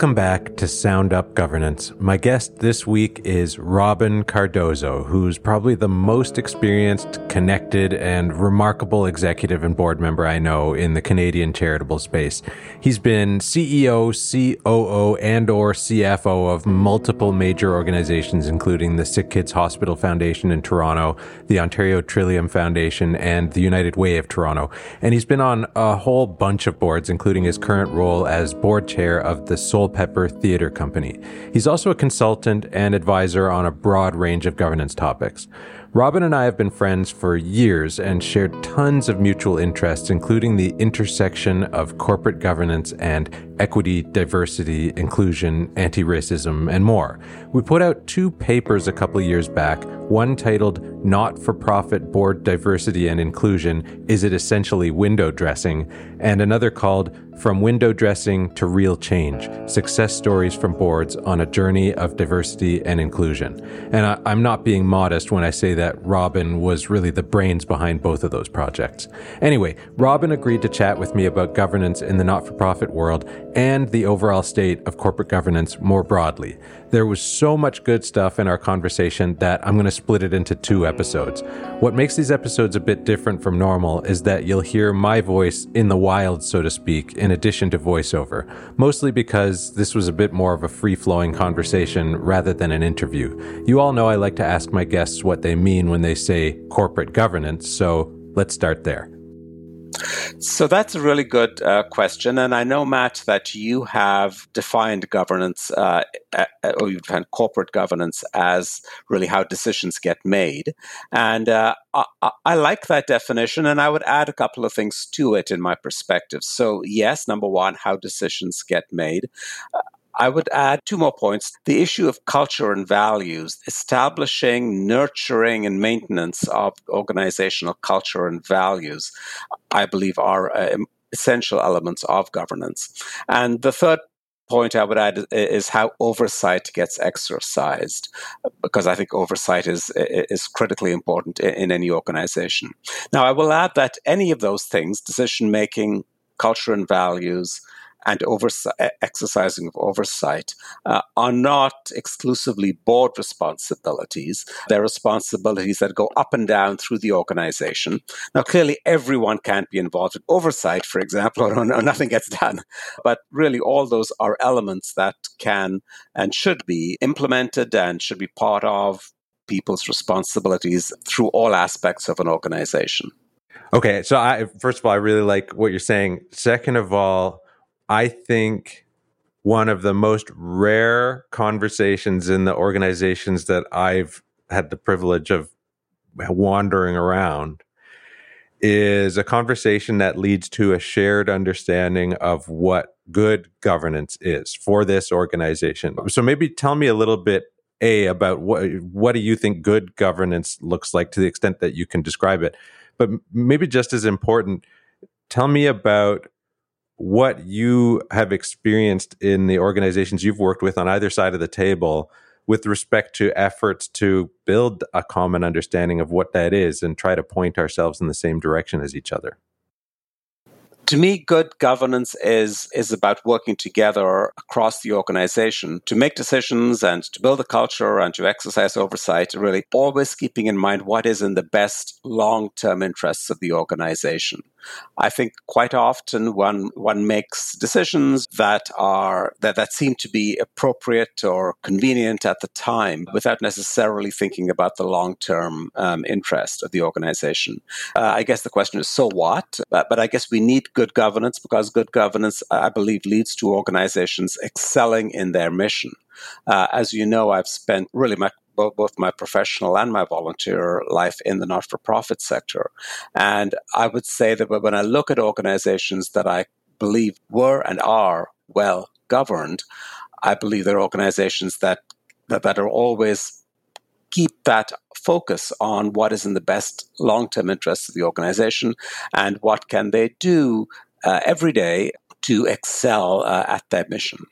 Welcome back to Ground Up Governance. My guest this week is Robin Cardozo, who's probably the most experienced, connected, and remarkable executive and board member I know in the Canadian charitable space. He's been CEO, COO, and or CFO of multiple major organizations including the Sick Kids Hospital Foundation in Toronto, the Ontario Trillium Foundation, and the United Way of Toronto. And he's been on a whole bunch of boards including his current role as board chair of the Soul Soulpepper Theatre Company. He's also a consultant and advisor on a broad range of governance topics. Robin and I have been friends for years and shared tons of mutual interests, including the intersection of corporate governance and equity, diversity, inclusion, anti racism, and more. We put out two papers a couple years back, one titled Not for Profit Board Diversity and Inclusion Is It Essentially Window Dressing? and another called From Window Dressing to Real Change Success Stories from Boards on a Journey of Diversity and Inclusion. And I, am not being modest when I say that Robin was really the brains behind both of those projects. Anyway, Robin agreed to chat with me about governance in the not for profit world and the overall state of corporate governance more broadly. There was so much good stuff in our conversation that I'm going to split it into two episodes. What makes these episodes a bit different from normal is that you'll hear my voice in the wild, so to speak, in addition to voiceover, mostly because this was a bit more of a free flowing conversation rather than an interview. You all know I like to ask my guests what they mean when they say corporate governance, so let's start there. So that's a really good uh, question. And I know, Matt, that you have defined governance, uh, or you've defined corporate governance as really how decisions get made. And uh, I, I, like that definition, and I would add a couple of things to it in my perspective. So, yes, number one, how decisions get made. I would add two more points. The issue of culture and values, establishing, nurturing, and maintenance of organizational culture and values, I believe are uh, essential elements of governance. And the third point I would add is how oversight gets exercised, because I think oversight is is critically important in, any organization. Now, I will add that any of those things, decision making, culture and values, and exercising of oversight uh, are not exclusively board responsibilities. They're responsibilities that go up and down through the organization. Now, clearly, everyone can't be involved in oversight, for example, or, or nothing gets done. But really, all those are elements that can and should be implemented and should be part of people's responsibilities through all aspects of an organization. Okay, so I first of all, I really like what you're saying. Second of all, I think one of the most rare conversations in the organizations that I've had the privilege of wandering around is a conversation that leads to a shared understanding of what good governance is for this organization. So maybe tell me a little bit a about what what do you think good governance looks like to the extent that you can describe it. But maybe just as important, tell me about what you have experienced in the organizations you've worked with on either side of the table with respect to efforts to build a common understanding of what that is and try to point ourselves in the same direction as each other to me, good governance is is about working together across the organization to make decisions and to build a culture and to exercise oversight. Really, always keeping in mind what is in the best long term interests of the organization. I think quite often one one makes decisions that are that, that seem to be appropriate or convenient at the time without necessarily thinking about the long term um, interest of the organization. Uh, I guess the question is, so what? But, but I guess we need good governance because good governance, I believe, leads to organizations excelling in their mission. Uh, as you know, I've spent really my both my professional and my volunteer life in the not for profit sector. And I would say that when I look at organizations that I believe were and are well governed, I believe they're organizations that, that, that are always keep that focus on what is in the best long term interests of the organization and what can they do uh, every day to excel uh, at their mission.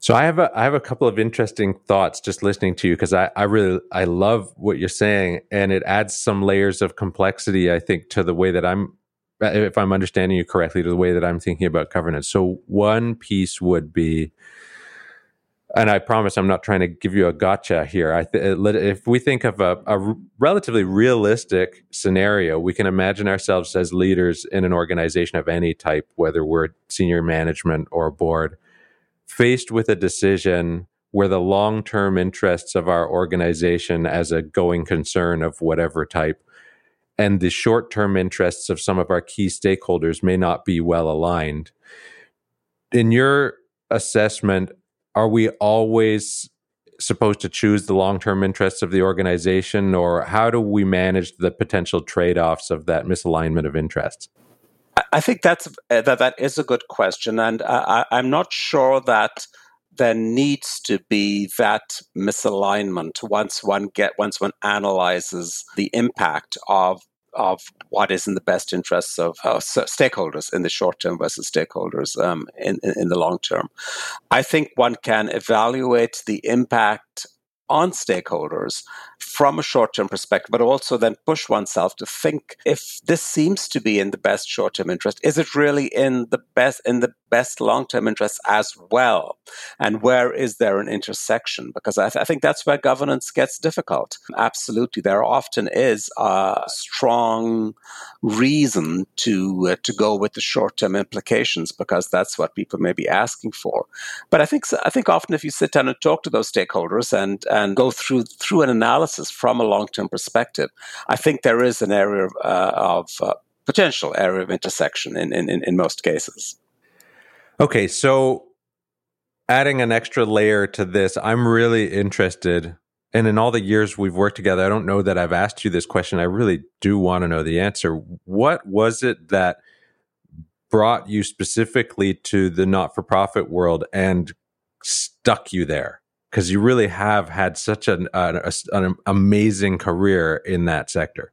So I have a I have a couple of interesting thoughts just listening to you because I, I really I love what you're saying and it adds some layers of complexity I think to the way that I'm if I'm understanding you correctly, to the way that I'm thinking about governance. So one piece would be, and I promise I'm not trying to give you a gotcha here. Th- if we think of a, a relatively realistic scenario, we can imagine ourselves as leaders in an organization of any type, whether we're senior management or board, faced with a decision where the long term interests of our organization as a going concern of whatever type and the short term interests of some of our key stakeholders may not be well aligned. In your assessment, are we always supposed to choose the long term interests of the organization, or how do we manage the potential trade offs of that misalignment of interests? I think that's uh, that that is a good question, and I, I'm not sure that there needs to be that misalignment once one get once one analyzes the impact of of what is in the best interests of uh, stakeholders in the short term versus stakeholders um, in, in, in the long term. I think one can evaluate the impact on stakeholders from a short term perspective, but also then push oneself to think if this seems to be in the best short term interest, is it really in the best in the best long term interest as well? And where is there an intersection? Because I, th- I, think that's where governance gets difficult. Absolutely, there often is a strong reason to uh, to go with the short term implications because that's what people may be asking for. But I think I think often if you sit down and talk to those stakeholders and and go through through an analysis from a long term perspective, I think there is an area of, uh, of uh, potential area of intersection in, in, in most cases. Okay, so adding an extra layer to this, I'm really interested. And in all the years we've worked together, I don't know that I've asked you this question. I really do want to know the answer. What was it that brought you specifically to the not for profit world and stuck you there? Because you really have had such an, an, an amazing career in that sector.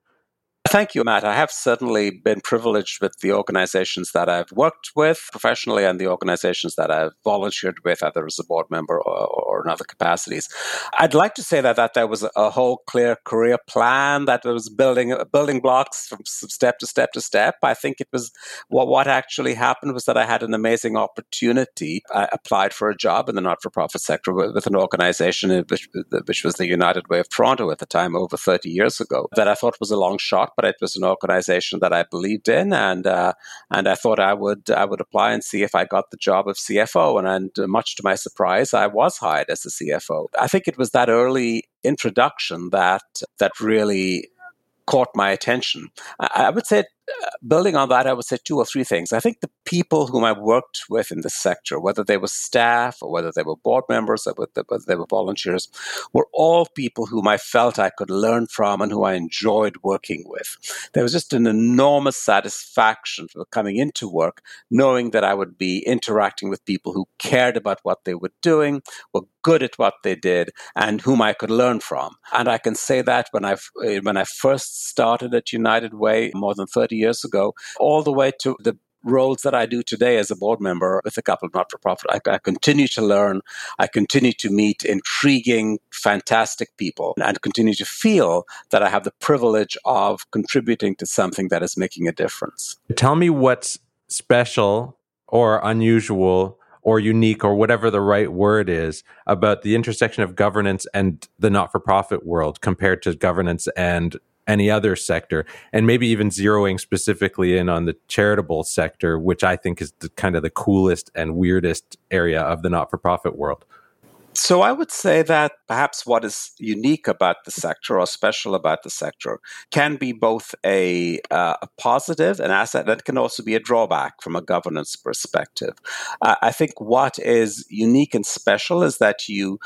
Thank you, Matt. I have certainly been privileged with the organizations that I've worked with professionally and the organizations that I've volunteered with, either as a board member or, or in other capacities. I'd like to say that, that there was a whole clear career plan that was building building blocks from step to step to step. I think it was what, what actually happened was that I had an amazing opportunity. I applied for a job in the not for profit sector with, with an organization uh, which, uh, which was the United Way of Toronto at the time, over 30 years ago, that I thought was a long shot but it was an organization that I believed in, and uh, and I thought I would I would apply and see if I got the job of CFO. And, and much to my surprise, I was hired as a CFO. I think it was that early introduction that that really caught my attention. I, I would say building on that, I would say two or three things. I think the people whom I worked with in the sector, whether they were staff or whether they were board members or whether they were volunteers, were all people whom I felt I could learn from and who I enjoyed working with. There was just an enormous satisfaction for coming into work, knowing that I would be interacting with people who cared about what they were doing, were good at what they did, and whom I could learn from. And I can say that when I eh, when I first started at United Way more than 30 years ago, all the way to the roles that I do today as a board member with a couple of not for profit. I, I, continue to learn. I continue to meet intriguing, fantastic people and continue to feel that I have the privilege of contributing to something that is making a difference. Tell me what's special or unusual or unique or whatever the right word is about the intersection of governance and the not for profit world compared to governance and any other sector, and maybe even zeroing specifically in on the charitable sector, which I think is the, kind of the coolest and weirdest area of the not for profit world. So I would say that perhaps what is unique about the sector or special about the sector can be both a, uh, a positive, an asset, and can also be a drawback from a governance perspective. Uh, I think what is unique and special is that you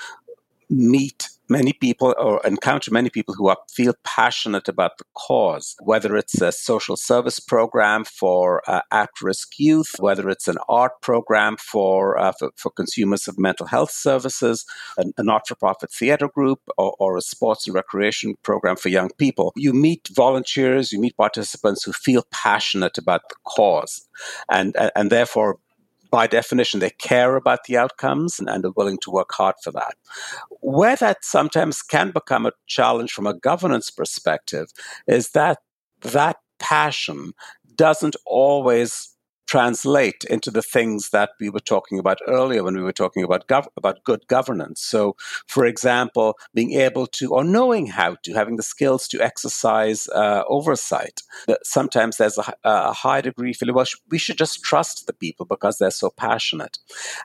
meet many people or encounter many people who are, feel passionate about the cause, whether it's a social service program for uh, at-risk youth, whether it's an art program for, uh, for, for, consumers of mental health services, a, a not-for-profit theater group, or, or, a sports and recreation program for young people. You meet volunteers, you meet participants who feel passionate about the cause, and and therefore by definition, they care about the outcomes and are willing to work hard for that. Where that sometimes can become a challenge from a governance perspective is that that passion doesn't always translate into the things that we were talking about earlier when we were talking about gov- about good governance. So, for example, being able to or knowing how to, having the skills to exercise uh, oversight. Sometimes there's a, a high degree of feeling well, we should just trust the people because they're so passionate,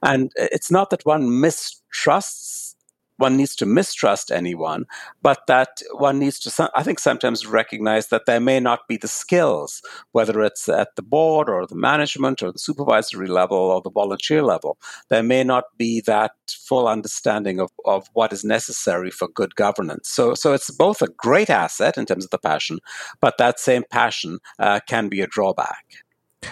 and it's not that one mistrusts one needs to mistrust anyone, but that one needs to, I think, sometimes recognize that there may not be the skills, whether it's at the board or the management or the supervisory level or the volunteer level. There may not be that full understanding of, of what is necessary for good governance. So, so it's both a great asset in terms of the passion, but that same passion uh, can be a drawback.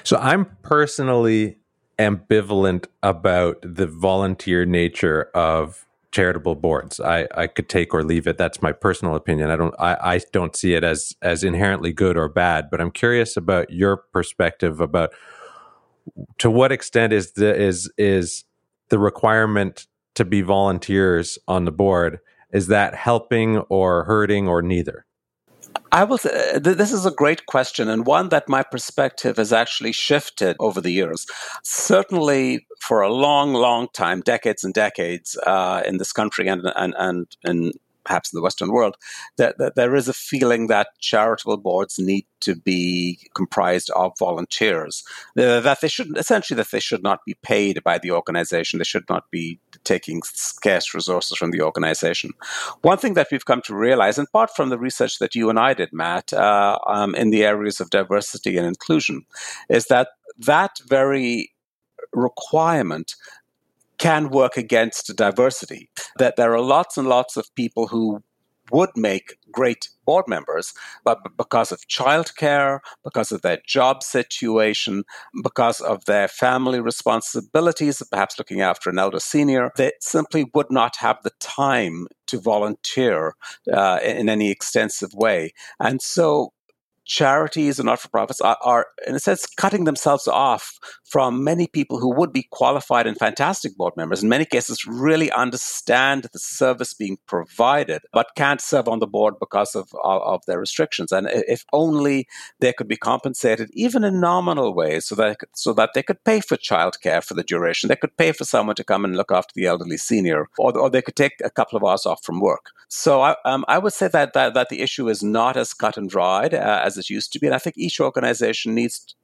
So I'm personally ambivalent about the volunteer nature of charitable boards. I, I could take or leave it. That's my personal opinion. I don't I, I don't see it as as inherently good or bad, but I'm curious about your perspective about to what extent is the is is the requirement to be volunteers on the board is that helping or hurting or neither? I will. Th- this is a great question, and one that my perspective has actually shifted over the years. Certainly, for a long, long time, decades and decades, uh, in this country and and and in perhaps in the Western world, that, that, there is a feeling that charitable boards need to be comprised of volunteers. Uh, that they should essentially that they should not be paid by the organization. They should not be taking scarce resources from the organization. One thing that we've come to realize, and part from the research that you and I did, Matt, uh, um, in the areas of diversity and inclusion, is that that very requirement can work against diversity. That there are lots and lots of people who would make great board members, but because of childcare, because of their job situation, because of their family responsibilities, perhaps looking after an elder senior, they simply would not have the time to volunteer uh, in any extensive way. And so charities and not for profits are, are, in a sense, cutting themselves off from many people who would be qualified and fantastic board members. In many cases, really understand the service being provided, but can't serve on the board because of, of, of their restrictions. And if only they could be compensated, even in nominal ways, so that so that they could pay for childcare for the duration, they could pay for someone to come and look after the elderly senior, or, or they could take a couple of hours off from work. So I, um, I would say that, that that the issue is not as cut and dried uh, as it used to be, and I think each organization needs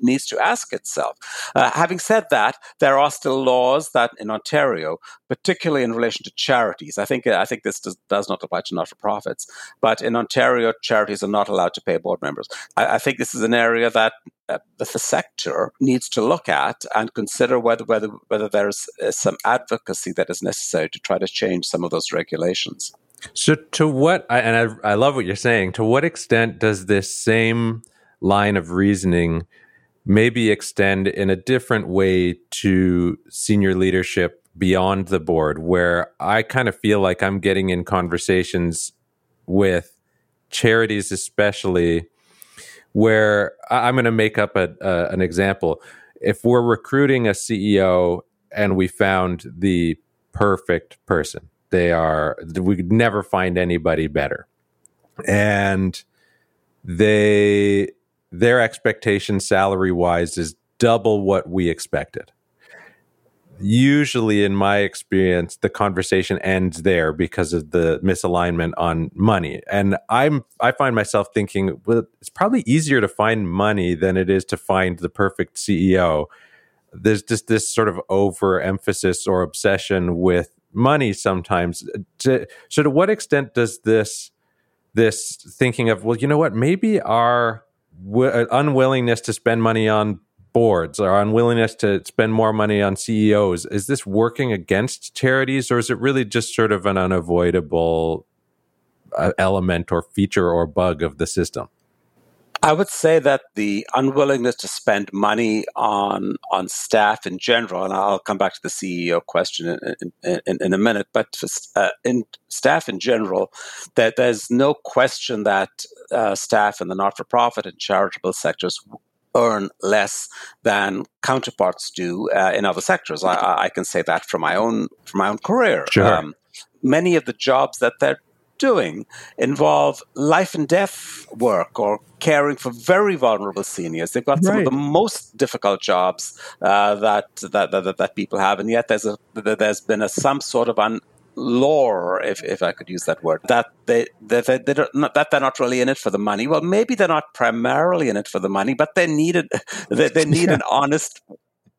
needs to ask itself. Uh, having said that, there are still laws that in Ontario, particularly in relation to charities, I think I think this does, does not apply to not for profits, but in Ontario, charities are not allowed to pay board members. I, I think this is an area that uh, the sector needs to look at and consider whether whether whether there's uh, some advocacy that is necessary to try to change some of those regulations. So, to what, and I, I love what you're saying, to what extent does this same line of reasoning maybe extend in a different way to senior leadership beyond the board, where I kind of feel like I'm getting in conversations with charities, especially where I'm going to make up a, an example. If we're recruiting a CEO and we found the perfect person, they are, we could never find anybody better. And they their expectation salary wise is double what we expected. Usually, in my experience, the conversation ends there because of the misalignment on money. And I'm I find myself thinking, well, it's probably easier to find money than it is to find the perfect CEO. There's just this sort of overemphasis or obsession with money sometimes. To, so, to what extent does this this thinking of, well, you know what, maybe our w- uh, unwillingness to spend money on boards or unwillingness to spend more money on CEOs is this working against charities or is it really just sort of an unavoidable uh, element or feature or bug of the system? I would say that the unwillingness to spend money on on staff in general, and I'll come back to the CEO question in, in, in a minute, but for, uh, in staff in general, that there's no question that uh, staff in the not-for-profit and charitable sectors earn less than counterparts do uh, in other sectors. I, I, can say that from my own from my own career. Sure. Um, many of the jobs that they're doing involve life and death work or caring for very vulnerable seniors. They've got some right. of the most difficult jobs uh, that, that, that that people have, and yet there's a there's been a some sort of un, lore, if, if I could use that word, that they that they, they not, that they're not really in it for the money. Well, maybe they're not primarily in it for the money, but they needed they, they need yeah. an honest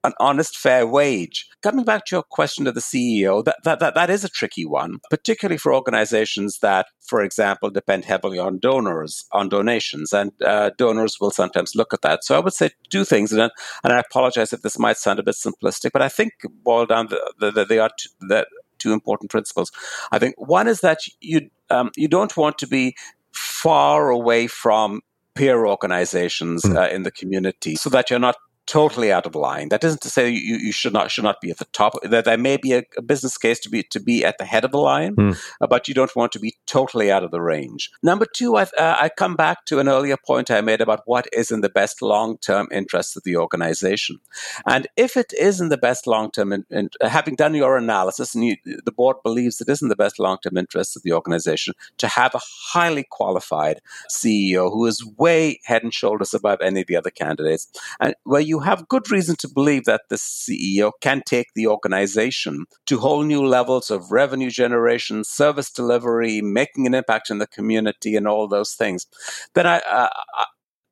an honest, fair wage. Coming back to your question of the CEO, that, that, that, that is a tricky one, particularly for organizations that, for example, depend heavily on donors, on donations, and uh, donors will sometimes look at that. So I would say two things, and, and I apologize if this might sound a bit simplistic, but I think boil down the, the, the, they are t- the two important principles. I think one is that you um, you don't want to be far away from peer organizations mm. uh, in the community so that you're not totally out of line. That isn't to say you, you should not should not be at the top. That there may be a, a business case to be to be at the head of the line, mm. uh, but you don't want to be totally out of the range. Number two, I, uh, I come back to an earlier point I made about what is in the best long term interest of the organization, and if it is in the best long term, in, in, having done your analysis, and you, the board believes it is in the best long term interest of the organization to have a highly qualified CEO who is way head and shoulders above any of the other candidates, and where you have good reason to believe that the CEO can take the organization to whole new levels of revenue generation, service delivery, making an impact in the community, and all those things, then I, uh, I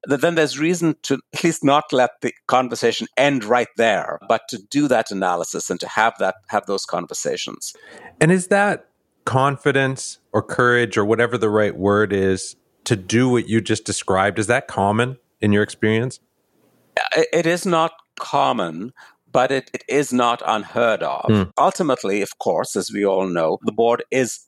then there's reason to at least not let the conversation end right there, but to do that analysis and to have that have those conversations. And is that confidence or courage or whatever the right word is to do what you just described? Is that common in your experience? It is not common, but it, it is not unheard of. Mm. Ultimately, of course, as we all know, the board is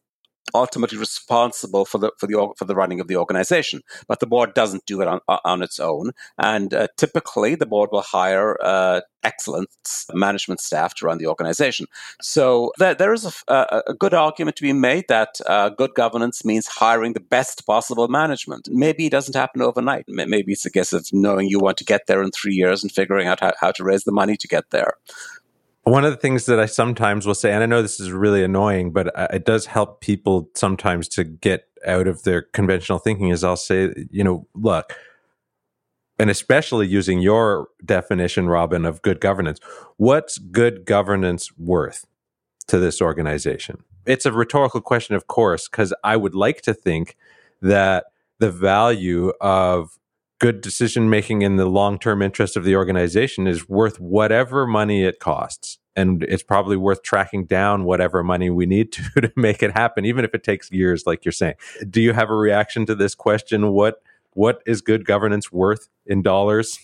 ultimately responsible for the for the for the running of the organization. But the board doesn't do it on on its own, and uh, typically the board will hire uh, excellent management staff to run the organization. So there, there is a, a, a, good argument to be made that uh, good governance means hiring the best possible management. Maybe it doesn't happen overnight. Maybe it's a case of knowing you want to get there in three years and figuring out how, how to raise the money to get there. One of the things that I sometimes will say, and I know this is really annoying, but uh, it does help people sometimes to get out of their conventional thinking, is I'll say, you know, look, and especially using your definition, Robin, of good governance, what's good governance worth to this organization? It's a rhetorical question, of course, because I would like to think that the value of good decision making in the long term interest of the organization is worth whatever money it costs. And it's probably worth tracking down whatever money we need to to make it happen, even if it takes years, like you're saying. Do you have a reaction to this question? What what is good governance worth in dollars?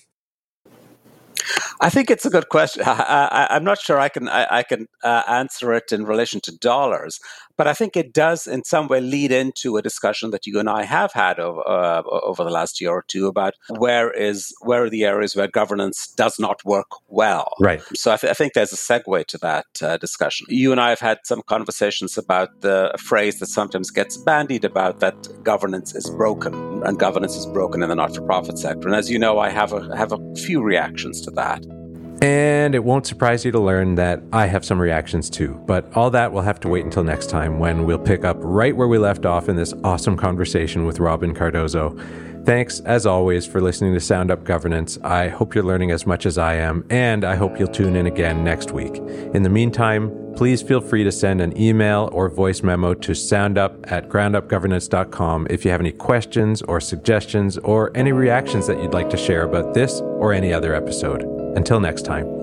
I think it's a good question. I, am not sure I can I, I can uh, answer it in relation to dollars. But I think it does, in some way, lead into a discussion that you and I have had over, uh, over the last year or two about where is where are the areas where governance does not work well. Right. So I, th- I think there's a segue to that uh, discussion. You and I have had some conversations about the phrase that sometimes gets bandied about that governance is broken, and governance is broken in the not-for-profit sector. And as you know, I have a have a few reactions to that. And it won't surprise you to learn that I have some reactions too. But all that will have to wait until next time when we'll pick up right where we left off in this awesome conversation with Robin Cardozo. Thanks, as always, for listening to Ground Up Governance. I hope you're learning as much as I am, and I hope you'll tune in again next week. In the meantime, please feel free to send an email or voice memo to soundup at groundupgovernance.com if you have any questions or suggestions or any reactions that you'd like to share about this or any other episode. Until next time.